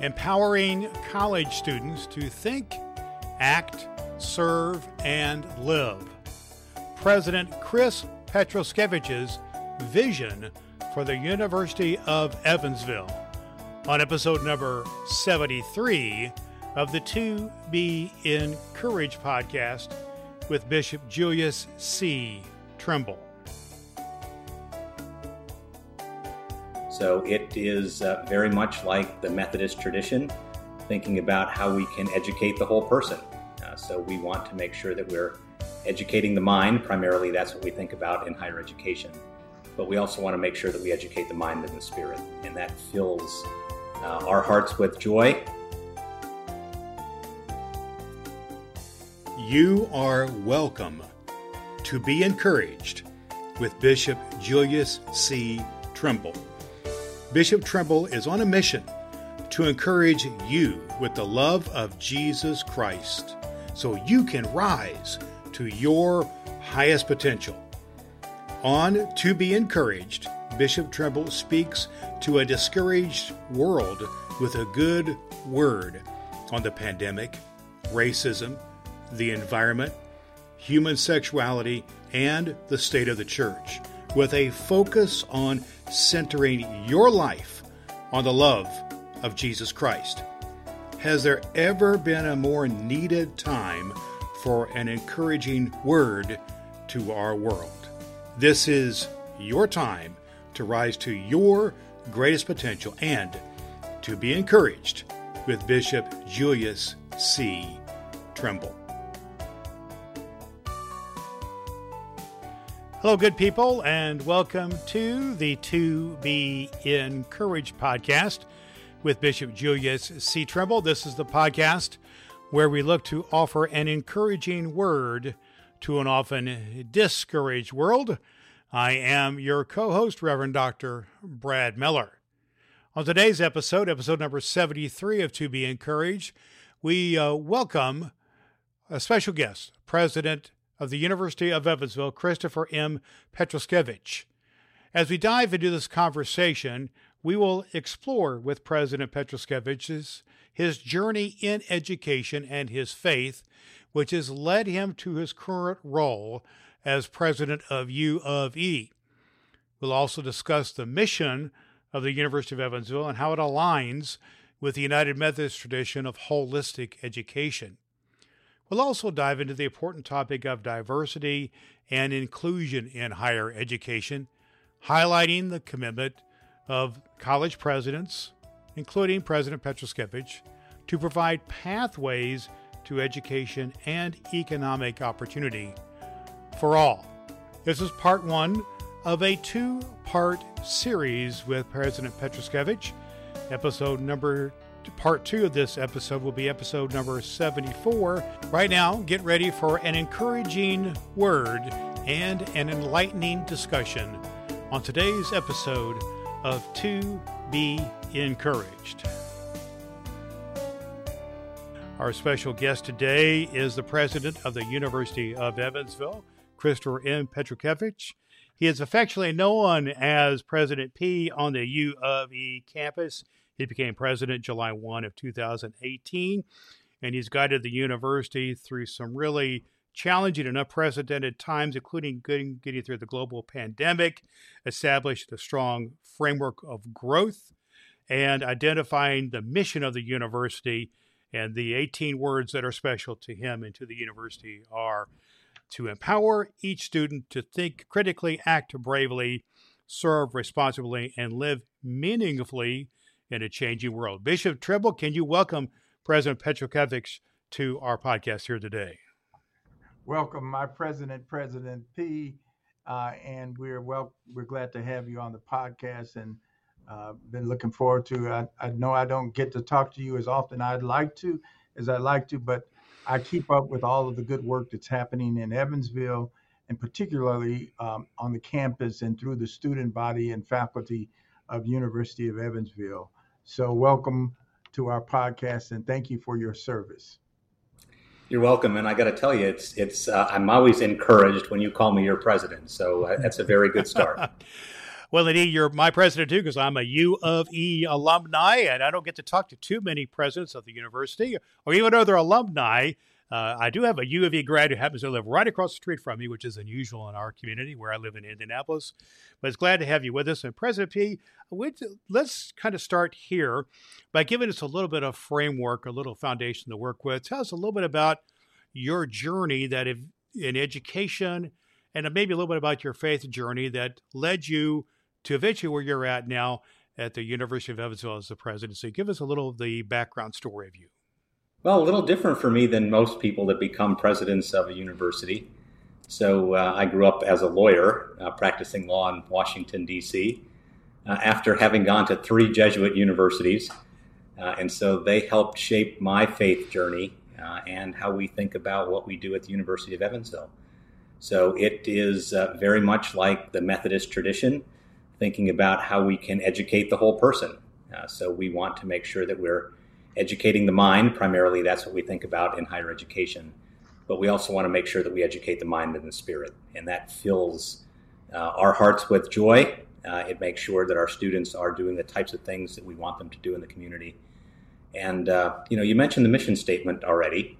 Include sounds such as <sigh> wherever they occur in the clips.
empowering college students to think, act, serve, and live. President Chris Pietruszkiewicz's vision for the University of Evansville on episode number 73 of the To Be Encouraged podcast with Bishop Julius C. Trimble. So it is uh, very much like the Methodist tradition, thinking about how we can educate the whole person. Uh, so we want to make sure that we're educating the mind. Primarily, that's what we think about in higher education. But we also want to make sure that we educate the mind and the spirit, and that fills uh, our hearts with joy. You are welcome to be encouraged with Bishop Julius C. Trimble. Bishop Trimble is on a mission to encourage you with the love of Jesus Christ so you can rise to your highest potential. On To Be Encouraged, Bishop Trimble speaks to a discouraged world with a good word on the pandemic, racism, the environment, human sexuality, and the state of the church with a focus on centering your life on the love of Jesus Christ. Has there ever been a more needed time for an encouraging word to our world? This is your time to rise to your greatest potential and to be encouraged with Bishop Julius C. Trimble. Hello, good people, and welcome to the To Be Encouraged podcast with Bishop Julius C. Trimble. This is the podcast where we look to offer an encouraging word to an often discouraged world. I am your co host, Reverend Dr. Brad Miller. On today's episode, episode number 73 of To Be Encouraged, we uh, welcome a special guest, President of the University of Evansville, Christopher M. Pietruszkiewicz. As we dive into this conversation, we will explore with President Pietruszkiewicz his journey in education and his faith, which has led him to his current role as president of U of E. We'll also discuss the mission of the University of Evansville and how it aligns with the United Methodist tradition of holistic education. We'll also dive into the important topic of diversity and inclusion in higher education, highlighting the commitment of college presidents, including President Pietruszkiewicz, to provide pathways to education and economic opportunity for all. This is part one of a two part series with President Pietruszkiewicz. Episode number part two of this episode will be episode number 74. Right now, get ready for an encouraging word and an enlightening discussion on today's episode of To Be Encouraged. Our special guest today is the president of the University of Evansville, Christopher M. Pietruszkiewicz. He is affectionately known as President P on the U of E campus. He became president July 1 of 2018, and he's guided the university through some really challenging and unprecedented times, including getting, getting through the global pandemic, established a strong framework of growth, and identifying the mission of the university. And the 18 words that are special to him and to the university are to empower each student to think critically, act bravely, serve responsibly, and live meaningfully in a changing world. Bishop Trimble, can you welcome President Pietruszkiewicz to our podcast here today? Welcome, my president, President P, uh, and we're well. We're glad to have you on the podcast, and uh, been looking forward to. I, I know I don't get to talk to you as often I'd like to, as I'd like to, but I keep up with all of the good work that's happening in Evansville, and particularly um, on the campus and through the student body and faculty of University of Evansville. So, welcome to our podcast and thank you for your service. You're welcome, and I got to tell you, it's it's. Uh, I'm always encouraged when you call me your president, so uh, that's a very good start. <laughs> Well, indeed, you're my president too, because I'm a U of E alumni, and I don't get to talk to too many presidents of the university or even other alumni. Uh, I do have a U of E grad who happens to live right across the street from me, which is unusual in our community where I live in Indianapolis. But it's glad to have you with us. And President P, let's kind of start here by giving us a little bit of framework, a little foundation to work with. Tell us a little bit about your journey that in education and maybe a little bit about your faith journey that led you to eventually where you're at now at the University of Evansville as the presidency. Give us a little of the background story of you. Well, a little different for me than most people that become presidents of a university. So uh, I grew up as a lawyer, uh, practicing law in Washington, D.C., uh, after having gone to three Jesuit universities. Uh, and so they helped shape my faith journey uh, and how we think about what we do at the University of Evansville. So it is uh, very much like the Methodist tradition thinking about how we can educate the whole person. So we want to make sure that we're educating the mind. Primarily, that's what we think about in higher education. But we also want to make sure that we educate the mind and the spirit. And that fills uh, our hearts with joy. Uh, it makes sure that our students are doing the types of things that we want them to do in the community. And, uh, you know, you mentioned the mission statement already.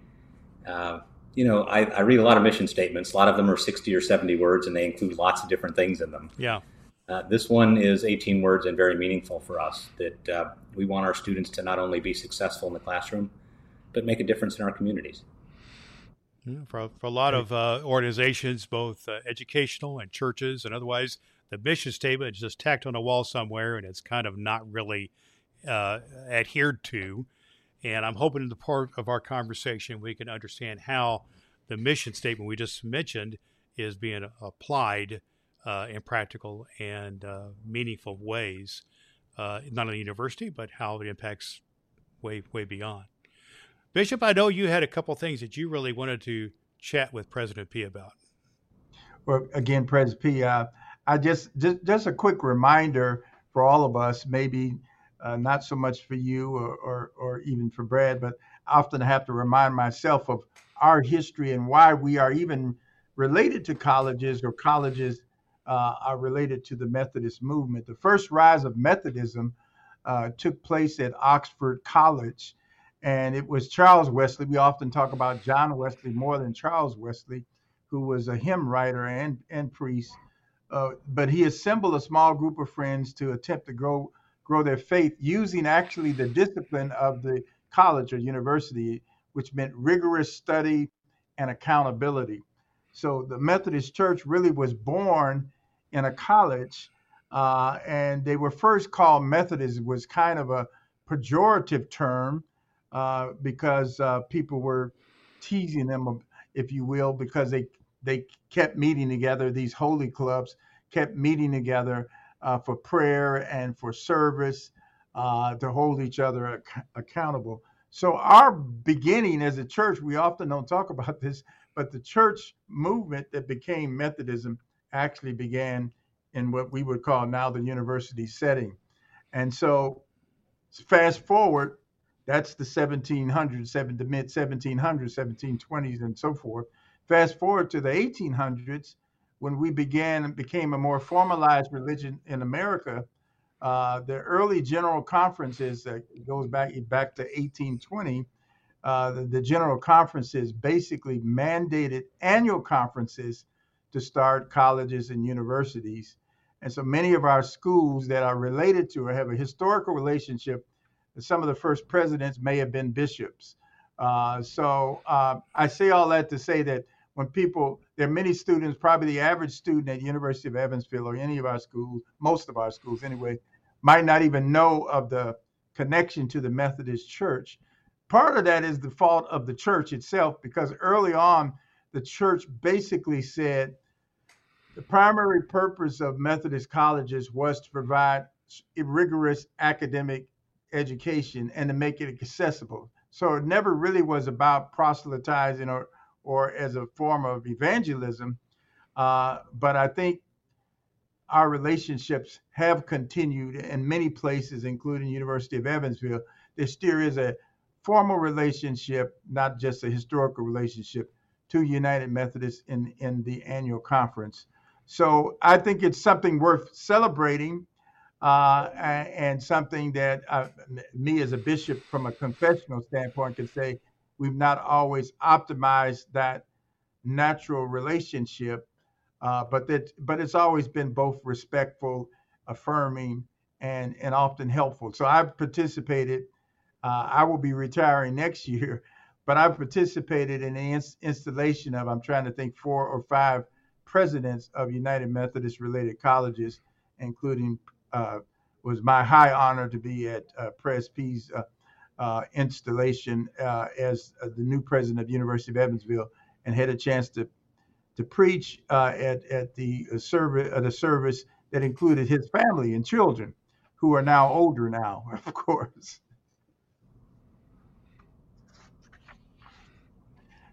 Uh, you know, I, I, read a lot of mission statements. A lot of them are 60 or 70 words, and they include lots of different things in them. Yeah. Uh, this one is 18 words and very meaningful for us that uh, we want our students to not only be successful in the classroom, but make a difference in our communities. Yeah, for, for a lot of uh, organizations, both uh, educational and churches and otherwise, the mission statement is just tacked on a wall somewhere and it's kind of not really uh, adhered to. And I'm hoping in the part of our conversation we can understand how the mission statement we just mentioned is being applied uh, in practical and uh, meaningful ways, uh, not only university, but how it impacts way, way beyond. Bishop, I know you had a couple things that you really wanted to chat with President P about. Well, again, President P, uh, I just, just just a quick reminder for all of us, maybe uh, not so much for you or, or, or even for Brad, but I often have to remind myself of our history and why we are even related to colleges or colleges uh, are related to the Methodist movement. The first rise of Methodism uh, took place at Oxford College, and it was Charles Wesley. We often talk about John Wesley more than Charles Wesley, who was a hymn writer and, and priest. Uh, but he assembled a small group of friends to attempt to grow grow their faith using actually the discipline of the college or university, which meant rigorous study and accountability. So the Methodist Church really was born in a college, uh, and they were first called Methodist. was kind of a pejorative term uh, because uh, people were teasing them, if you will, because they they kept meeting together. These holy clubs kept meeting together uh, for prayer and for service uh, to hold each other ac- accountable. So our beginning as a church, we often don't talk about this, but the church movement that became Methodism actually began in what we would call now the university setting. And so fast forward, that's the 1700s, the mid 1700s, 1720s, and so forth. Fast forward to the 1800s, when we began became a more formalized religion in America. Uh, the early general conferences that goes back back to 1820 uh, the, general conferences basically mandated annual conferences to start colleges and universities. And so many of our schools that are related to or have a historical relationship, some of the first presidents may have been bishops. Uh, so uh, I say all that to say that when people, there are many students, probably the average student at the University of Evansville or any of our schools, most of our schools anyway, might not even know of the connection to the Methodist Church part of that is the fault of the church itself because early on the church basically said the primary purpose of methodist colleges was to provide rigorous academic education and to make it accessible. So it never really was about proselytizing or or as a form of evangelism uh, but i think our relationships have continued in many places including university of evansville. There still is a formal relationship, not just a historical relationship, to United Methodist in, in the annual conference. So I think it's something worth celebrating uh, and something that uh, me as a bishop, from a confessional standpoint, can say we've not always optimized that natural relationship, uh, but that but it's always been both respectful, affirming, and and often helpful. So I've participated. Uh, I will be retiring next year, <laughs> but I've participated in the ins- installation of I'm trying to think four or five presidents of United Methodist related colleges, including uh, was my high honor to be at uh, Pres P's uh, uh, installation uh, as uh, the new president of University of Evansville, and had a chance to to preach at at the service at a service that included his family and children, who are now older now, <laughs> of course.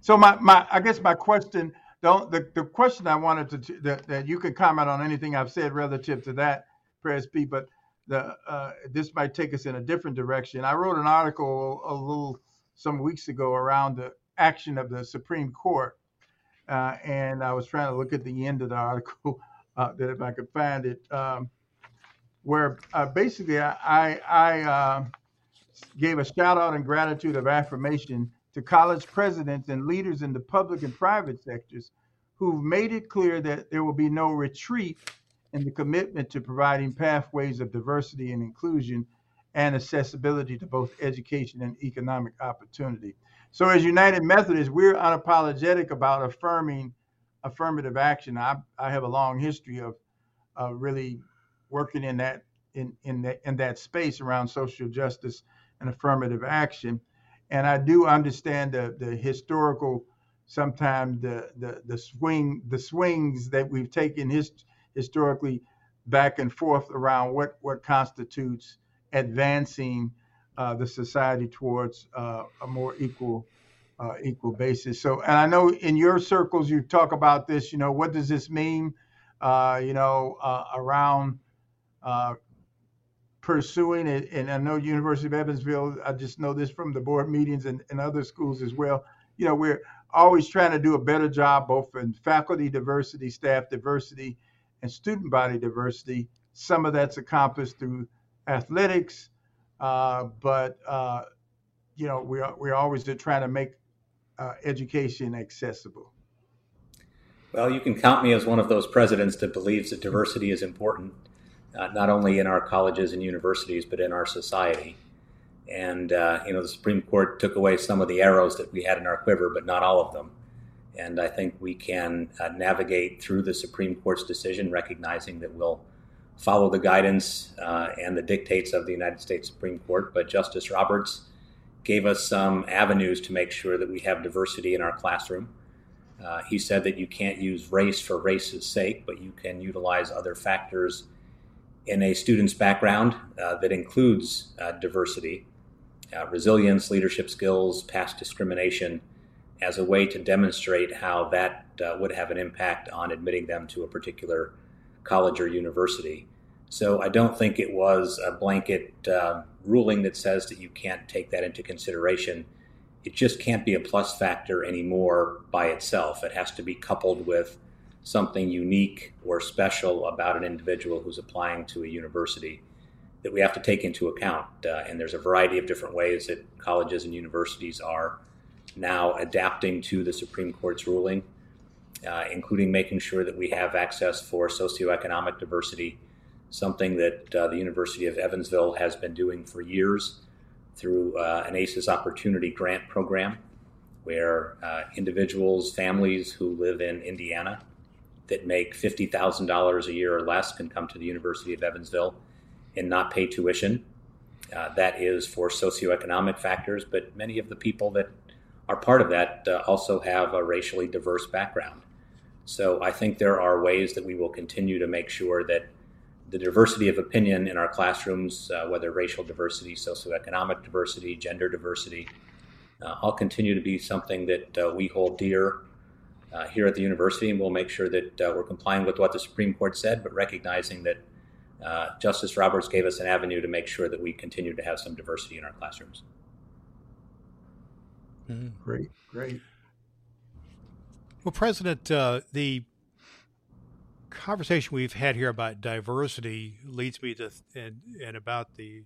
So my, my I guess my question the, the, the question I wanted to that, that you can comment on anything I've said relative to that Pres P, but the uh, this might take us in a different direction. I wrote an article a little some weeks ago around the action of the Supreme Court, uh, and I was trying to look at the end of the article <laughs> uh, that if I could find it, um, where uh, basically I I, I uh, gave a shout out and gratitude of affirmation to college presidents and leaders in the public and private sectors who've made it clear that there will be no retreat in the commitment to providing pathways of diversity and inclusion and accessibility to both education and economic opportunity. So, as United Methodists, we're unapologetic about affirming affirmative action. I, I have a long history of uh, really working in that in in that in that space around social justice and affirmative action and I do understand the the historical, sometimes the the the swing the swings that we've taken his, historically back and forth around what what constitutes advancing uh, the society towards uh, a more equal uh, equal basis. So, and I know in your circles you talk about this. You know, what does this mean? Uh, you know, uh, around uh, pursuing it. And I know University of Evansville, I just know this from the board meetings and, and other schools as well. You know, we're always trying to do a better job both in faculty diversity, staff diversity, and student body diversity. Some of that's accomplished through athletics, uh, but uh, you know we're we're always trying to make uh, education accessible. Well, you can count me as one of those presidents that believes that diversity is important uh, not only in our colleges and universities, but in our society. And, uh, you know, the Supreme Court took away some of the arrows that we had in our quiver, but not all of them. And I think we can uh, navigate through the Supreme Court's decision, recognizing that we'll follow the guidance uh, and the dictates of the United States Supreme Court. But Justice Roberts gave us some avenues to make sure that we have diversity in our classroom. Uh, he said that you can't use race for race's sake, but you can utilize other factors in a student's background uh, that includes uh, diversity, uh, resilience, leadership skills, past discrimination, as a way to demonstrate how that uh, would have an impact on admitting them to a particular college or university. So I don't think it was a blanket uh, ruling that says that you can't take that into consideration. It just can't be a plus factor anymore by itself. It has to be coupled with something unique or special about an individual who's applying to a university that we have to take into account. Uh, and there's a variety of different ways that colleges and universities are now adapting to the Supreme Court's ruling, uh, including making sure that we have access for socioeconomic diversity, something that uh, the University of Evansville has been doing for years through uh, an ACES Opportunity Grant Program, where uh, individuals, families who live in Indiana that make $50,000 a year or less can come to the University of Evansville and not pay tuition. Uh, that is for socioeconomic factors, but many of the people that are part of that uh, also have a racially diverse background. So I think there are ways that we will continue to make sure that the diversity of opinion in our classrooms, uh, whether racial diversity, socioeconomic diversity, gender diversity, uh, all continue to be something that uh, we hold dear uh, here at the university, and we'll make sure that uh, we're complying with what the Supreme Court said, but recognizing that uh, Justice Roberts gave us an avenue to make sure that we continue to have some diversity in our classrooms. Mm-hmm. Great, great. Well, President, uh, the conversation we've had here about diversity leads me to and and about the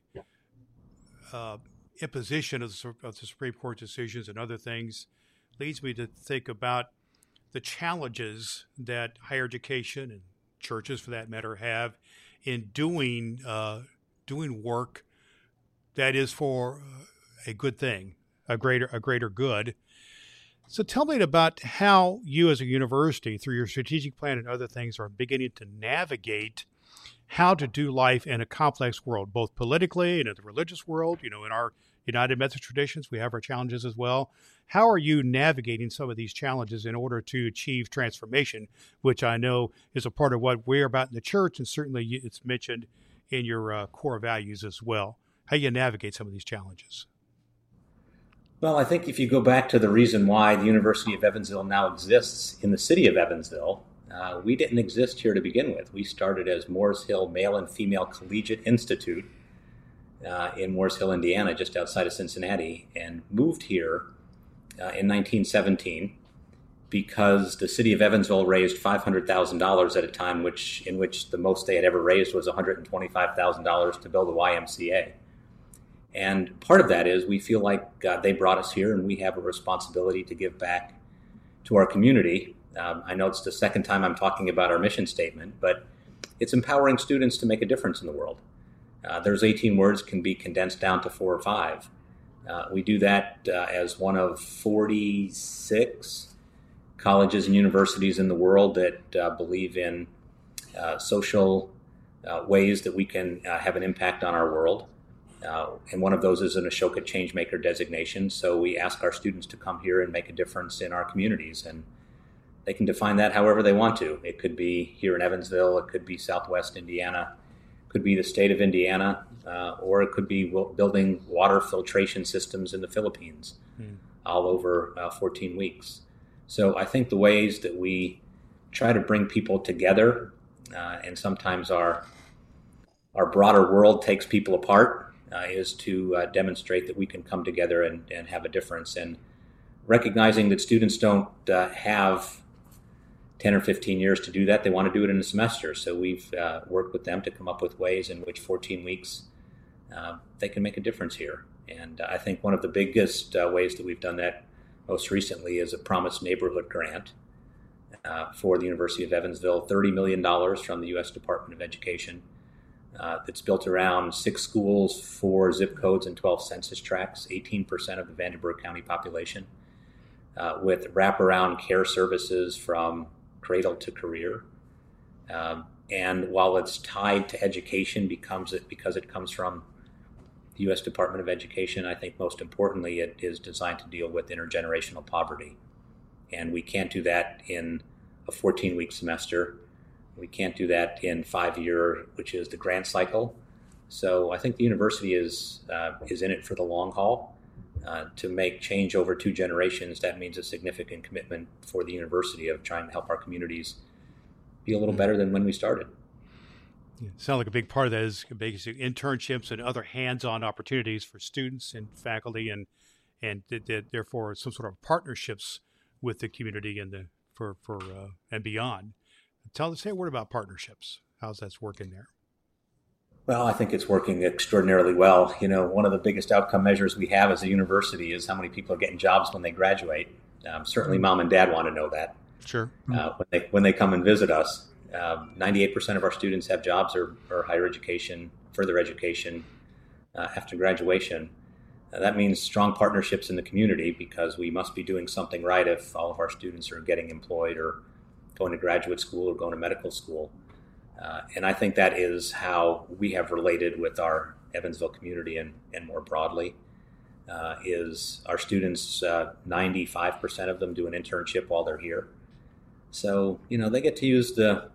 uh, imposition of the, of the Supreme Court decisions and other things leads me to think about the challenges that higher education and churches, for that matter, have in doing uh, doing work that is for a good thing, a greater a greater good. So tell me about how you, as a university, through your strategic plan and other things, are beginning to navigate how to do life in a complex world, both politically and in the religious world. You know, in our United Methodist traditions, we have our challenges as well. How are you navigating some of these challenges in order to achieve transformation, which I know is a part of what we're about in the church, and certainly it's mentioned in your uh, core values as well? How you navigate some of these challenges? Well, I think if you go back to the reason why the University of Evansville now exists in the city of Evansville, uh, we didn't exist here to begin with. We started as Moores Hill Male and Female Collegiate Institute uh, in Moores Hill, Indiana, just outside of Cincinnati, and moved here uh, in 1917 because the city of Evansville raised $500,000 at a time which in which the most they had ever raised was $125,000 to build a YMCA. And part of that is we feel like uh, they brought us here and we have a responsibility to give back to our community. Um, I know it's the second time I'm talking about our mission statement, but it's empowering students to make a difference in the world. Uh, there's 18 words can be condensed down to four or five. Uh, we do that uh, as one of 46 colleges and universities in the world that uh, believe in uh, social uh, ways that we can have an impact on our world. and one of those is an Ashoka Changemaker designation. So we ask our students to come here and make a difference in our communities. And they can define that however they want to. It could be here in Evansville, it could be Southwest Indiana, could be the state of Indiana, uh, or it could be building water filtration systems in the Philippines mm. all over uh, 14 weeks. So I think the ways that we try to bring people together, uh, and sometimes our our broader world takes people apart, uh, is to uh, demonstrate that we can come together and, and have a difference. And recognizing that students don't uh, have 10 or 15 years to do that. They want to do it in a semester. So we've uh, worked with them to come up with ways in which 14 weeks uh, they can make a difference here. And I think one of the biggest uh, ways that we've done that most recently is a Promise Neighborhood Grant uh, for the University of Evansville, $30 million from the U.S. Department of Education. Uh, that's built around six schools, four zip codes, and 12 census tracts, 18% of the Vanderburgh County population, uh, with wraparound care services from cradle to career. Um, and while it's tied to education becomes it because it comes from the U.S. Department of Education, I think most importantly, it is designed to deal with intergenerational poverty. And we can't do that in a 14 week semester. We can't do that in five year, which is the grant cycle. So I think the university is uh, is in it for the long haul. Uh, to make change over two generations, that means a significant commitment for the university of trying to help our communities be a little better than when we started. Yeah, sound like a big part of that is basically internships and other hands-on opportunities for students and faculty, and and therefore some sort of partnerships with the community and the for for uh, and beyond. Tell us, say a word about partnerships. How's that's working there? Well, I think it's working extraordinarily well. You know, one of the biggest outcome measures we have as a university is how many people are getting jobs when they graduate. Um, certainly, mm-hmm. mom and dad want to know that. Sure. Uh, when they when they come and visit us, um, ninety-eight percent of our students have jobs or, or higher education, further education uh, after graduation. That means strong partnerships in the community because we must be doing something right if all of our students are getting employed or going to graduate school or going to medical school. Uh, and I think that is how we have related with our Evansville community and, and more broadly. Uh, is our students, uh, 95% of them do an internship while they're here. So, you know, they get to use the,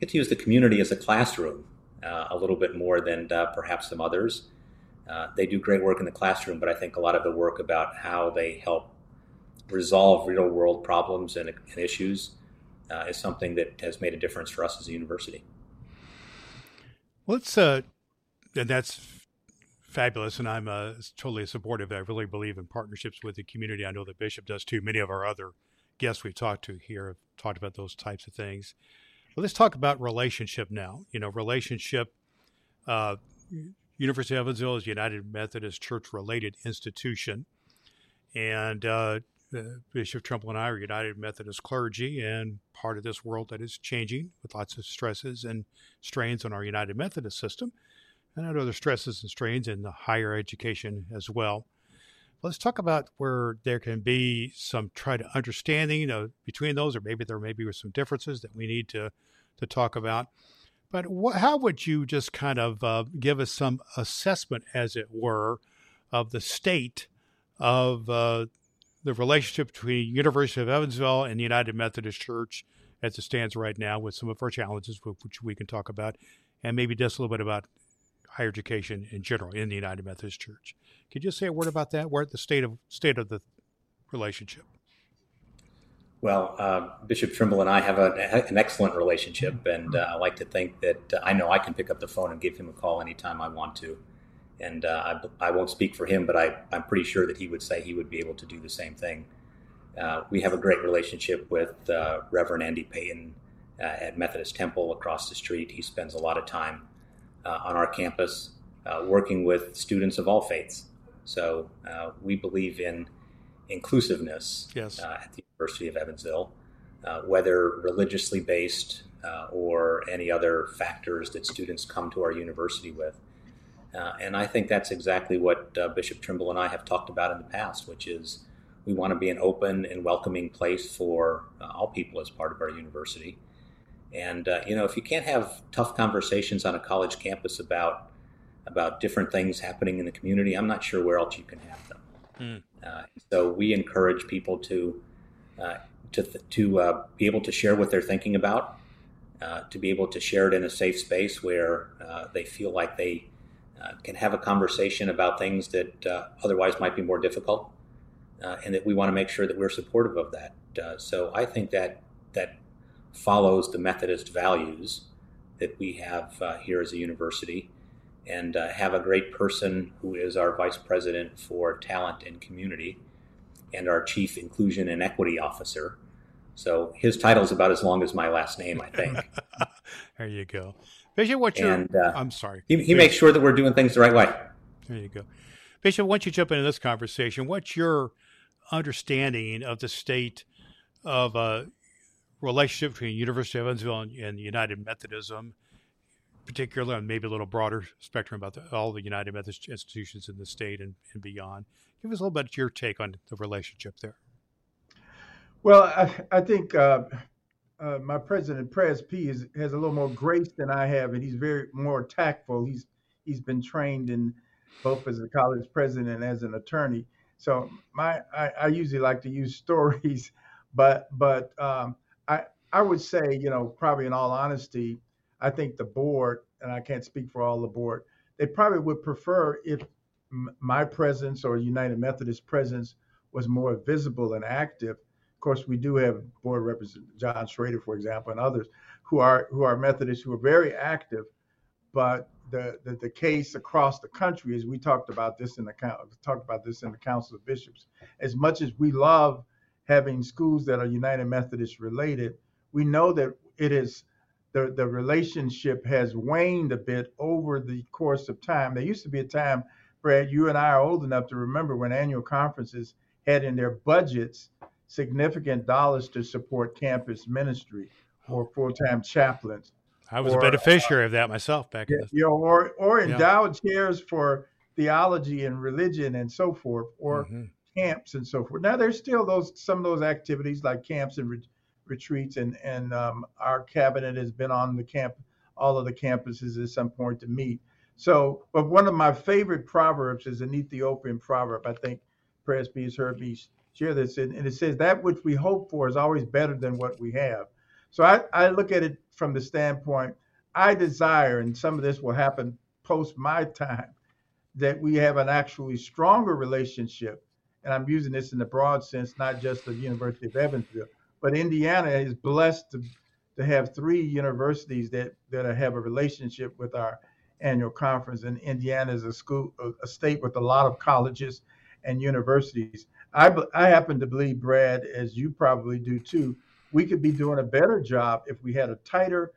get to use the community as a classroom uh, a little bit more than uh, perhaps some others. Uh, they do great work in the classroom, but I think a lot of the work about how they help resolve real world problems and, and issues uh, is something that has made a difference for us as a university. Let's, uh, and that's fabulous, and I'm uh, totally supportive. I really believe in partnerships with the community. I know that bishop does too. Many of our other guests we've talked to here have talked about those types of things. Well, let's talk about relationship now. You know, relationship. Uh, University of Evansville is a United Methodist Church related institution, and uh, Bishop Trimble and I are United Methodist clergy, and part of this world that is changing with lots of stresses and strains on our United Methodist system. And other stresses and strains in the higher education as well. Let's talk about where there can be some try to understanding between those, or maybe there may be some differences that we need to to talk about. But what, how would you just kind of uh, give us some assessment, as it were, of the state of uh, the relationship between University of Evansville and the United Methodist Church as it stands right now, with some of our challenges, which we can talk about, and maybe just a little bit about higher education in general in the United Methodist Church. Could you say a word about that? Where the state of state of the relationship? Well, uh, Bishop Trimble and I have a, an excellent relationship, and uh, I like to think that uh, I know I can pick up the phone and give him a call anytime I want to. And uh, I, I, won't speak for him, but I, am pretty sure that he would say he would be able to do the same thing. Uh, we have a great relationship with uh, Reverend Andy Payton at Methodist Temple across the street. He spends a lot of time on our campus working with students of all faiths. So we believe in inclusiveness yes. uh, at the University of Evansville, uh, whether religiously based uh, or any other factors that students come to our university with. Uh, and I think that's exactly what uh, Bishop Trimble and I have talked about in the past, which is we want to be an open and welcoming place for uh, all people as part of our university. And you know, if you can't have tough conversations on a college campus about about different things happening in the community, I'm not sure where else you can have them. Mm. Uh, so we encourage people to uh, to to uh, be able to share what they're thinking about, uh, to be able to share it in a safe space where uh, they feel like they uh, can have a conversation about things that otherwise might be more difficult, and that we want to make sure that we're supportive of that. so I think that that follows the Methodist values that we have here as a university and uh, have a great person who is our vice president for talent and community and our chief inclusion and equity officer. So his title is about as long as my last name, I think. <laughs> there you go. Bishop, what's your? And, uh, I'm sorry. He, he makes sure that we're doing things the right way. There you go. Bishop, once you jump into this conversation, what's your understanding of the state of uh, relationship between University of Evansville and, and United Methodism particularly, and maybe a little broader spectrum about the, all the United Methodist institutions in the state and, and beyond. Give us a little bit of your take on the relationship there. Well, I, I think uh, uh, my president, Pres P, is, has a little more grace than I have, and he's very more tactful. He's he's been trained in both as a college president and as an attorney. So my I, I usually like to use <laughs> stories, but but um, I I would say you know probably in all honesty, I think the board, and I can't speak for all the board, they probably would prefer if my presence or United Methodist presence was more visible and active. Of course, we do have board representative John Schrader, for example, and others who are who are Methodists who are very active. But the, the, the case across the country, as we talked about this in the talked about this in the Council of Bishops, as much as we love having schools that are United Methodist related, we know that it is the, the relationship has waned a bit over the course of time. There used to be a time, Brad, you and I are old enough to remember when annual conferences had in their budgets significant dollars to support campus ministry or full-time chaplains. I was or, a beneficiary uh, of that myself back yeah, in the you know, or or endowed yeah. chairs for theology and religion and so forth, or mm-hmm. camps and so forth. Now there's still those some of those activities like camps and re- retreats, and and um, our cabinet has been on the camp, all of the campuses at some point to meet. So, but one of my favorite proverbs is an Ethiopian proverb. I think Pres P has heard me share this, and, and it says that which we hope for is always better than what we have. So I, I look at it from the standpoint I desire, and some of this will happen post my time, that we have an actually stronger relationship. And I'm using this in the broad sense, not just the University of Evansville, but Indiana is blessed to, to have three universities that, that have a relationship with our annual conference. And Indiana is a school, a state with a lot of colleges and universities. I, I happen to believe, Brad, as you probably do too, we could be doing a better job if we had a tighter,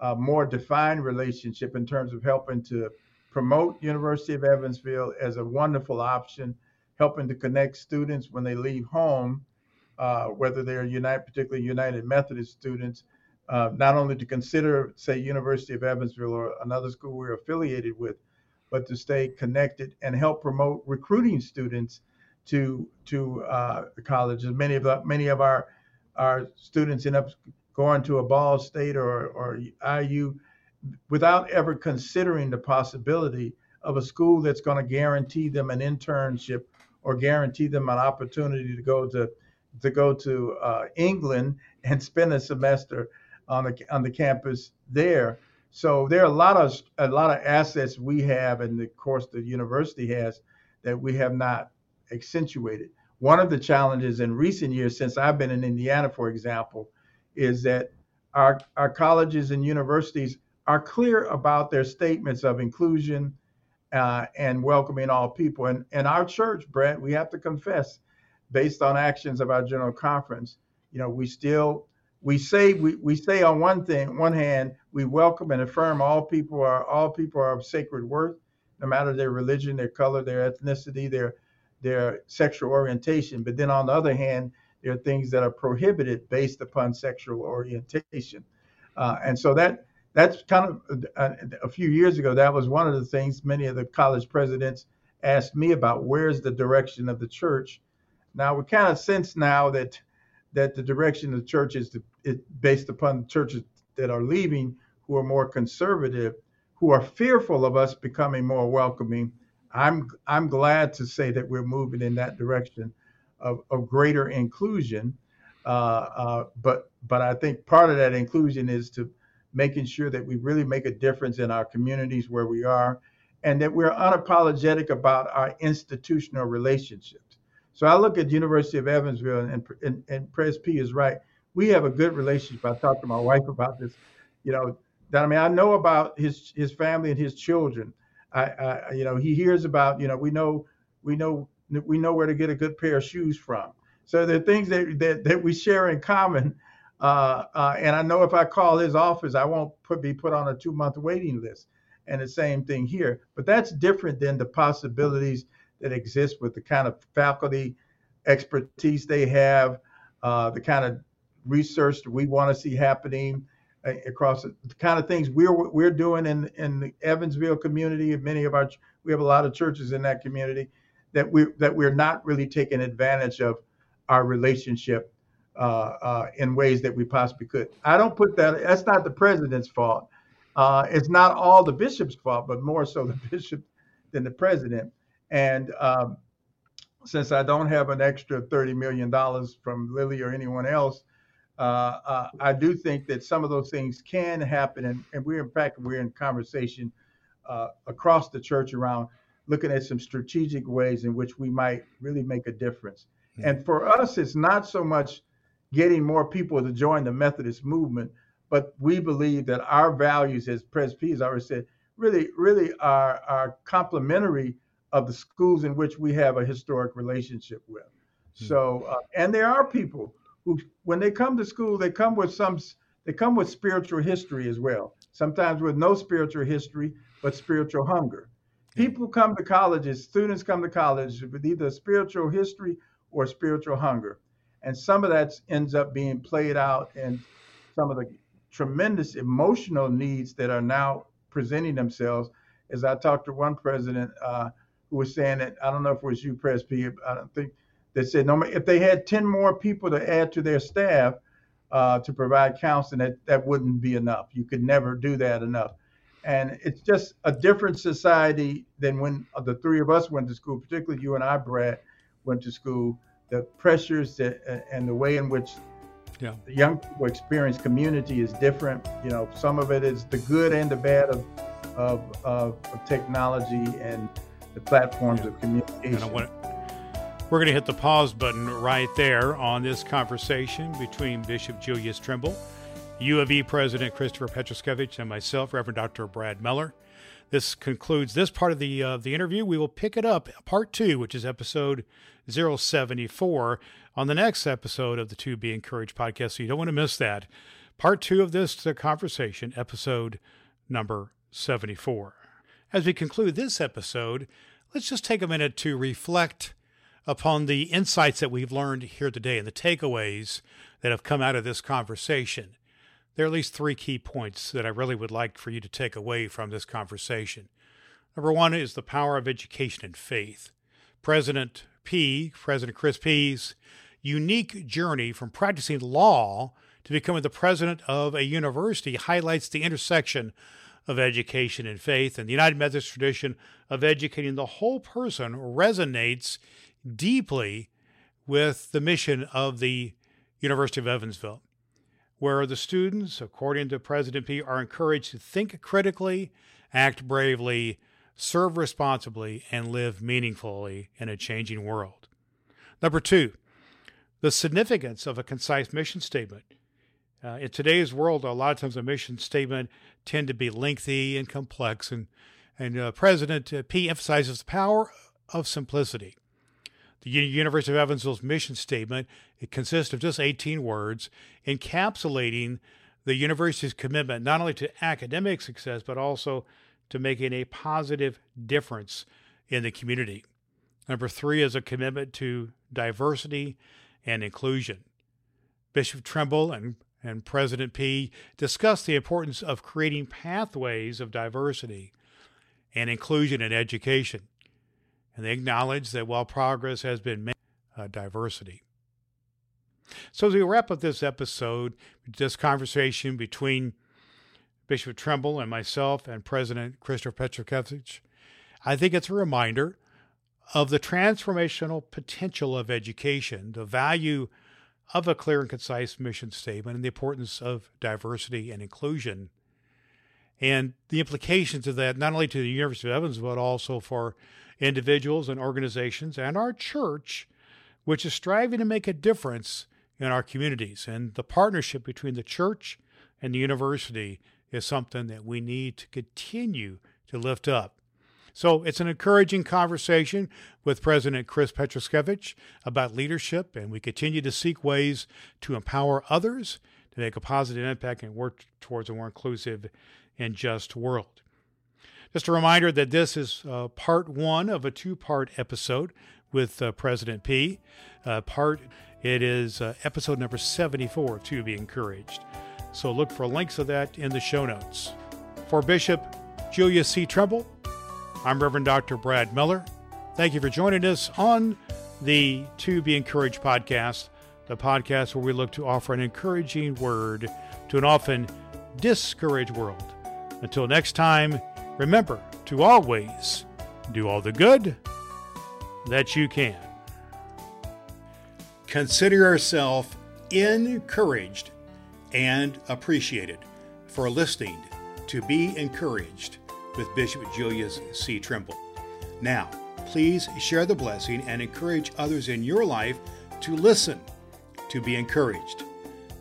uh, more defined relationship in terms of helping to promote University of Evansville as a wonderful option, helping to connect students when they leave home, uh, whether they're United, particularly United Methodist students, uh, not only to consider, say, University of Evansville or another school we're affiliated with, but to stay connected and help promote recruiting students to to uh, colleges. Many of the, many of our our students end up going to a Ball State or or IU without ever considering the possibility of a school that's going to guarantee them an internship or guarantee them an opportunity to go to to go to uh, England and <laughs> spend a semester on the on the campus there. So there are a lot of a lot of assets we have, and of course the university has that we have not accentuated. One of the challenges in recent years, since I've been in Indiana, for example, is that our our colleges and universities are clear about their statements of inclusion uh, and welcoming all people. And and our church, Brett, we have to confess, based on actions of our general conference, you know, we still we say we, we say on one thing one hand we welcome and affirm all people are all people are of sacred worth no matter their religion their color their ethnicity their their sexual orientation but then on the other hand there are things that are prohibited based upon sexual orientation uh, and so that that's kind of a, uh, a few years ago that was one of the things many of the college presidents asked me about where's the direction of the church now we kind of sense now that that the direction of the church is to, it, based upon churches that are leaving who are more conservative, who are fearful of us becoming more welcoming. I'm I'm glad to say that we're moving in that direction of, of greater inclusion. Uh, uh, but but I think part of that inclusion is to making sure that we really make a difference in our communities where we are, and that we're unapologetic about our institutional relationships. So I look at the University of Evansville, and, and, and Pres P is right. We have a good relationship. I talked to my wife about this. You know, that I mean, I know about his his family and his children. I, I you know, he hears about. You know, we know we know we know where to get a good pair of shoes from. So there are things that that, that we share in common. Uh, uh, and I know if I call his office, I won't put, be put on a two month waiting list. And the same thing here. But that's different than the possibilities that exist with the kind of faculty expertise they have, uh, the kind of research that we want to see happening across the, kind of things we're we're doing in in the Evansville community. Many of our we have a lot of churches in that community that we that we're not really taking advantage of our relationship uh, uh, in ways that we possibly could. I don't put that. That's not the president's fault. Uh, it's not all the bishop's fault, but more so the <laughs> bishop than the president. And um, since I don't have an extra $30 million from Lilly or anyone else, uh, uh, I do think that some of those things can happen. And, and we're, in fact, we're in conversation uh, across the church around looking at some strategic ways in which we might really make a difference. Mm-hmm. And for us, it's not so much getting more people to join the Methodist movement, but we believe that our values, as Pres P already said, really, really are, are complementary of the schools in which we have a historic relationship with. Mm-hmm. So, uh, and there are people who, when they come to school, they come with some, they come with spiritual history as well. Sometimes with no spiritual history, but spiritual hunger. People come to colleges, students come to college with either spiritual history or spiritual hunger. And some of that ends up being played out in some of the tremendous emotional needs that are now presenting themselves. As I talked to one president, uh, who was saying that I don't know if it was you, Pres P. I don't think they said no. If they had ten more people to add to their staff uh, to provide counseling, that that wouldn't be enough. You could never do that enough. And it's just a different society than when the three of us went to school, particularly you and I, Brad, went to school. The pressures that, and the way in which yeah. the young people experience community is different. You know, some of it is the good and the bad of of, of, of technology and the platforms yeah. of communication. We're going to hit the pause button right there on this conversation between Bishop Julius Trimble, U of E President Christopher Pietruszkiewicz, and myself, Reverend Dr. Brad Miller. This concludes this part of the uh, the interview. We will pick it up, part two, which is episode 074, on the next episode of the To Be Encouraged podcast. So you don't want to miss that. Part two of this conversation, episode number 74. As we conclude this episode, let's just take a minute to reflect upon the insights that we've learned here today and the takeaways that have come out of this conversation. There are at least three key points that I really would like for you to take away from this conversation. Number one is the power of education and faith. President P, President Chris P's unique journey from practicing law to becoming the president of a university highlights the intersection of education and faith. And the United Methodist tradition of educating the whole person resonates deeply with the mission of the University of Evansville, where the students, according to President P, are encouraged to think critically, act bravely, serve responsibly, and live meaningfully in a changing world. Number two, the significance of a concise mission statement. Uh, in today's world, a lot of times a mission statement tend to be lengthy and complex, and and uh, President uh, P emphasizes the power of simplicity. The University of Evansville's mission statement it consists of just 18 words, encapsulating the university's commitment not only to academic success but also to making a positive difference in the community. Number three is a commitment to diversity and inclusion. Bishop Trimble and, and President P discussed the importance of creating pathways of diversity and inclusion in education and they acknowledge that while progress has been made, uh, diversity. So, as we wrap up this episode, this conversation between Bishop Trimble and myself and President Christopher Pietruszkiewicz, I think it's a reminder of the transformational potential of education, the value of a clear and concise mission statement, and the importance of diversity and inclusion, and the implications of that not only to the University of Evans, but also for individuals and organizations, and our church, which is striving to make a difference in our communities. And the partnership between the church and the university is something that we need to continue to lift up. So it's an encouraging conversation with President Chris Pietruszkiewicz about leadership, and we continue to seek ways to empower others to make a positive impact and work towards a more inclusive and just world. Just a reminder that this is uh, part one of a two part episode with uh, President P. Uh, part it is uh, episode number 74 to be encouraged. So look for links of that in the show notes. For Bishop Julius C. Trimble, I'm Reverend Dr. Brad Miller. Thank you for joining us on the To Be Encouraged podcast, the podcast where we look to offer an encouraging word to an often discouraged world. Until next time, Remember to always do all the good that you can. Consider yourself encouraged and appreciated for listening to Be Encouraged with Bishop Julius C. Trimble. Now, please share the blessing and encourage others in your life to listen to be encouraged.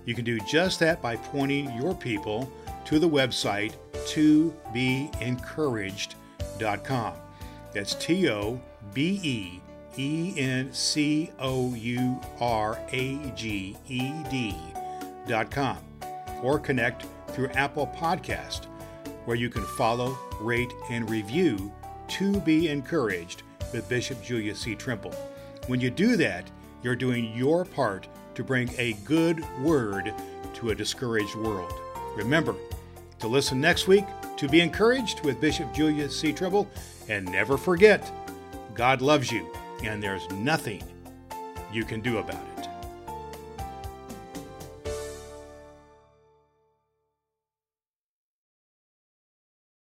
You can do just that by pointing your people to the website to be encouraged.com. That's T O B E E N C O U R A G E D.com or connect through Apple Podcast, where you can follow, rate, and review To Be Encouraged with Bishop Julius C. Trimble. When you do that, you're doing your part to bring a good word to a discouraged world. Remember, to listen next week to be encouraged with Bishop Julius C. Trimble. And never forget, God loves you, and there's nothing you can do about it.